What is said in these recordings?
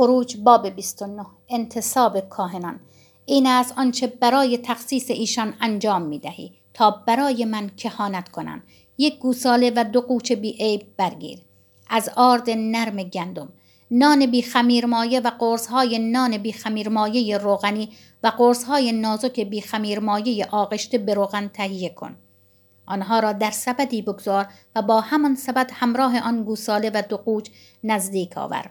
خروج باب 29 انتصاب کاهنان. این از آنچه برای تخصیص ایشان انجام می دهی تا برای من کهانت کنند. یک گوساله و دو قوچ بی عیب برگیر. از آرد نرم گندم. نان بی خمیر مایه و قرص های نان بی خمیر مایه روغنی و قرص های نازک بی خمیر مایه آغشته به روغن تهیه کن. آنها را در سبدی بگذار و با همان سبد همراه آن گوساله و دو قوچ نزدیک آور.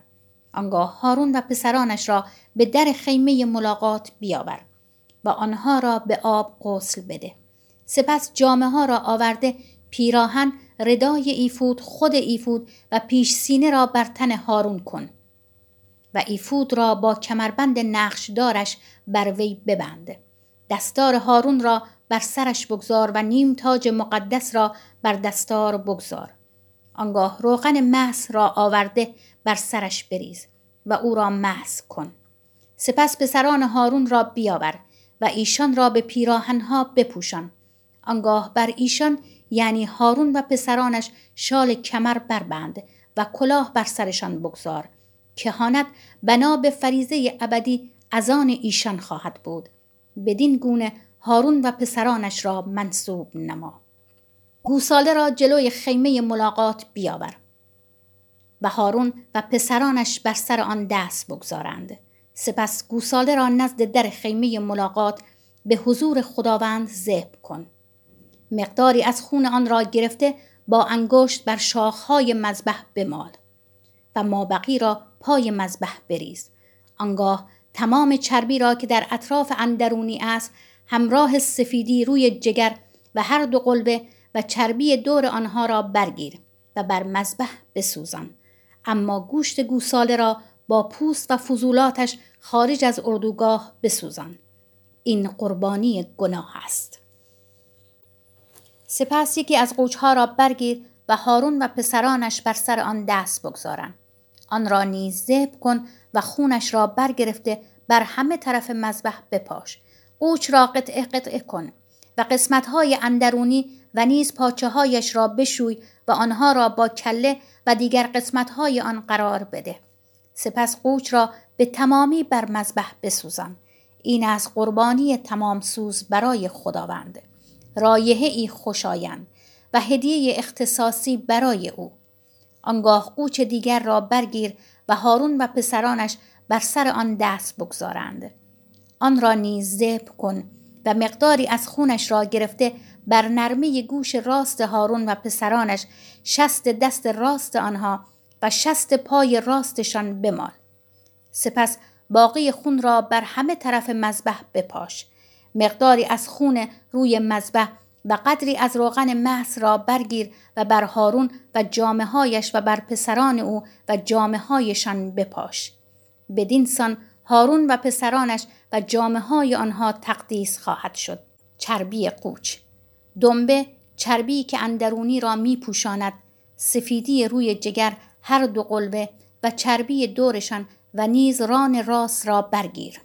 آنگاه هارون و پسرانش را به در خیمه ملاقات بیاور و آنها را به آب غسل بده. سپس جامعه ها را آورده پیراهن ردای ایفود خود ایفود و پیش سینه را بر تن هارون کن و ایفود را با کمربند نقشدارش بر وی ببند. دستار هارون را بر سرش بگذار و نیم تاج مقدس را بر دستار بگذار. آنگاه روغن محس را آورده بر سرش بریز و او را محس کن. سپس پسران هارون را بیاور و ایشان را به پیراهنها بپوشان. آنگاه بر ایشان یعنی هارون و پسرانش شال کمر بربند و کلاه بر سرشان بگذار کهانت بنا به فریزه ابدی از آن ایشان خواهد بود. بدین گونه هارون و پسرانش را منصوب نما. گوساله را جلوی خیمه ملاقات بیاور و هارون و پسرانش بر سر آن دست بگذارند. سپس گوساله را نزد در خیمه ملاقات به حضور خداوند ذبح کن. مقداری از خون آن را گرفته با انگشت بر شاخهای مذبح بمال و مابقی را پای مذبح بریز. آنگاه تمام چربی را که در اطراف اندرونی است همراه سفیدی روی جگر و هر دو قلبه و چربی دور آنها را برگیر و بر مذبح بسوزان. اما گوشت گوساله را با پوست و فضولاتش خارج از اردوگاه بسوزان. این قربانی گناه است. سپس یکی از قوچها را برگیر و هارون و پسرانش بر سر آن دست بگذارند آن را نیز ذبح کن و خونش را برگرفته بر همه طرف مذبح بپاش. قوچ را قطعه قطعه کن. و قسمتهای اندرونی و نیز پاچه هایش را بشوی و آنها را با کله و دیگر قسمتهای آن قرار بده. سپس قوچ را به تمامی بر مذبح بسوزان. این از قربانی تمام سوز برای خداوند. رایحه ای خوشایند و هدیه اختصاصی برای او. آنگاه قوچ دیگر را برگیر و هارون و پسرانش بر سر آن دست بگذارند. آن را نیز ذبح کن و مقداری از خونش را گرفته بر نرمه گوش راست هارون و پسرانش شست دست راست آنها و شست پای راستشان بمال. سپس باقی خون را بر همه طرف مذبح بپاش. مقداری از خون روی مذبح و قدری از روغن محس را برگیر و بر هارون و جامه هایش و بر پسران او و جامه هایشان بپاش. بدین سان هارون و پسرانش و جامه های آنها تقدیس خواهد شد. چربی قوچ. دنبه چربی که اندرونی را می پوشاند سفیدی روی جگر هر دو قلبه و چربی دورشان و نیز ران راست را برگیر.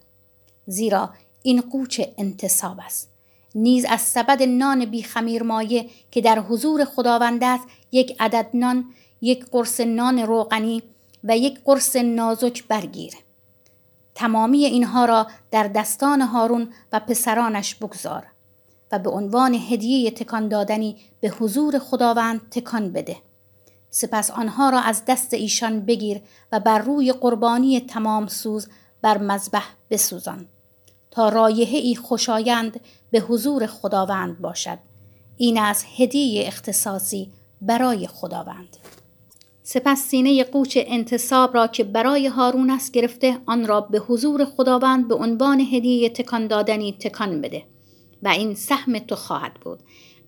زیرا این قوچ انتصاب است. نیز از سبد نان بی خمیر مایه که در حضور خداوند است یک عدد نان یک قرص نان روغنی و یک قرص نازک برگیر. تمامی اینها را در دستان هارون و پسرانش بگذار و به عنوان هدیه تکان دادنی به حضور خداوند تکان بده. سپس آنها را از دست ایشان بگیر و بر روی قربانی تمام سوز بر مذبح بسوزان تا رایحه ای خوشایند به حضور خداوند باشد. این از هدیه اختصاصی برای خداوند. سپس سینه قوچ انتصاب را که برای هارون است گرفته آن را به حضور خداوند به عنوان هدیه تکان دادنی تکان بده و این سهم تو خواهد بود.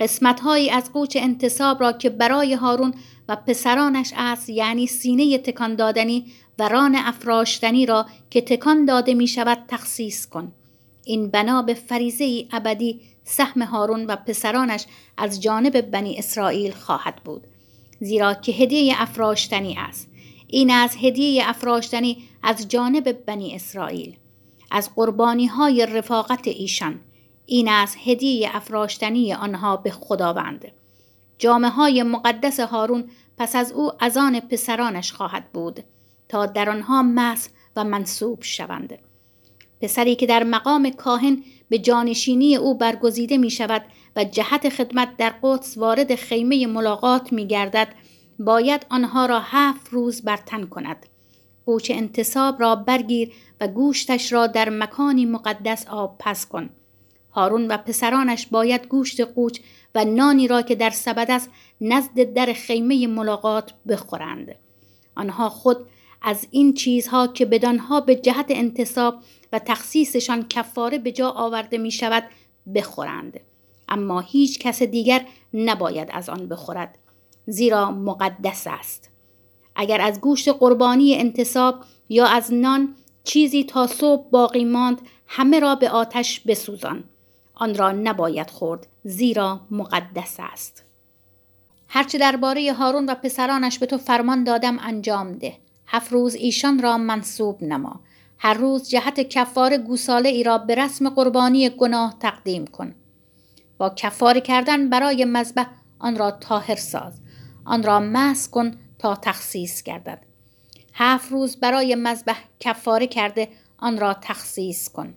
قسمتهایی از قوچ انتصاب را که برای هارون و پسرانش است یعنی سینه تکان دادنی و ران افراشتنی را که تکان داده می شود تخصیص کن. این بنا به فریزه ابدی سهم هارون و پسرانش از جانب بنی اسرائیل خواهد بود. زیرا که هدیه افراشتنی است. این از هدیه افراشتنی از جانب بنی اسرائیل. از قربانی های رفاقت ایشان. این از هدیه افراشتنی آنها به خداوند. جامعه های مقدس هارون پس از او از آن پسرانش خواهد بود تا در آنها مس و منصوب شوند. پسری که در مقام کاهن به جانشینی او برگزیده می شود و جهت خدمت در قدس وارد خیمه ملاقات می گردد باید آنها را هفت روز برتن کند. قوچ انتصاب را برگیر و گوشتش را در مکانی مقدس آب پس کن. هارون و پسرانش باید گوشت قوچ و نانی را که در سبد است نزد در خیمه ملاقات بخورند. آنها خود از این چیزها که بدانها به جهت انتصاب و تخصیصشان کفاره به جا آورده می شود بخورند. اما هیچ کس دیگر نباید از آن بخورد. زیرا مقدس است. اگر از گوشت قربانی انتصاب یا از نان چیزی تا صبح باقی ماند همه را به آتش بسوزان. آن را نباید خورد زیرا مقدس است. هرچه درباره هارون و پسرانش به تو فرمان دادم انجام ده. هفت روز ایشان را منصوب نما. هر روز جهت کفار گوساله ای را به رسم قربانی گناه تقدیم کن. با کفاره کردن برای مذبح آن را طاهر ساز. آن را مس کن تا تخصیص گردد. هفت روز برای مذبح کفاره کرده آن را تخصیص کن.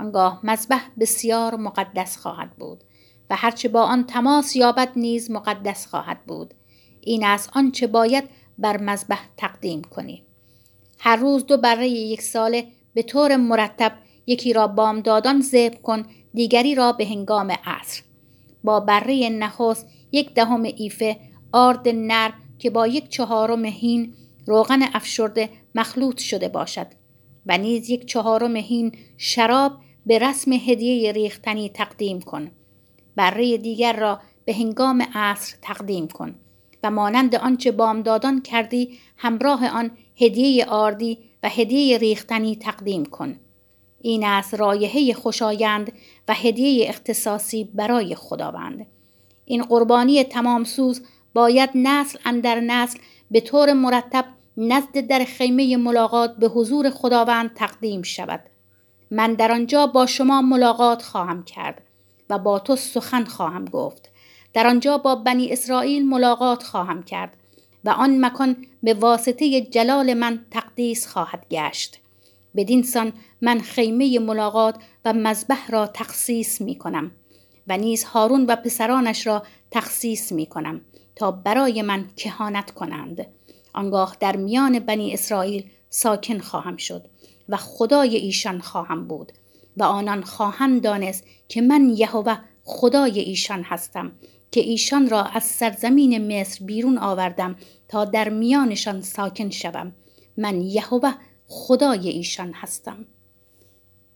آنگاه مذبح بسیار مقدس خواهد بود و هرچه با آن تماس یابد نیز مقدس خواهد بود. این است آنچه باید بر مذبح تقدیم کنی. هر روز دو بره یک ساله به طور مرتب یکی را بامدادان ذبح کن دیگری را به هنگام عصر. با بره نخست یک دهم ایفه آرد نر که با یک چهارم هین روغن افشرده مخلوط شده باشد. و نیز یک چهارم هین شراب به رسم هدیه ریختنی تقدیم کن. بره دیگر را به هنگام عصر تقدیم کن. و مانند آنچه بامدادان کردی همراه آن هدیه آردی و هدیه ریختنی تقدیم کن. این است رایحه خوشایند و هدیه اختصاصی برای خداوند. این قربانی تمام سوز باید نسل اندر نسل به طور مرتب نزد در خیمه ملاقات به حضور خداوند تقدیم شود. من در آنجا با شما ملاقات خواهم کرد و با تو سخن خواهم گفت. در آنجا با بنی اسرائیل ملاقات خواهم کرد و آن مکان به واسطه جلال من تقدیس خواهد گشت. بدین سان من خیمه ملاقات و مذبح را تخصیص می کنم و نیز هارون و پسرانش را تخصیص می کنم تا برای من کهانت کنند. آنگاه در میان بنی اسرائیل ساکن خواهم شد و خدای ایشان خواهم بود و آنان خواهند دانست که من یهوه خدای ایشان هستم که ایشان را از سرزمین مصر بیرون آوردم تا در میانشان ساکن شوم. من یهوه خدای ایشان هستم.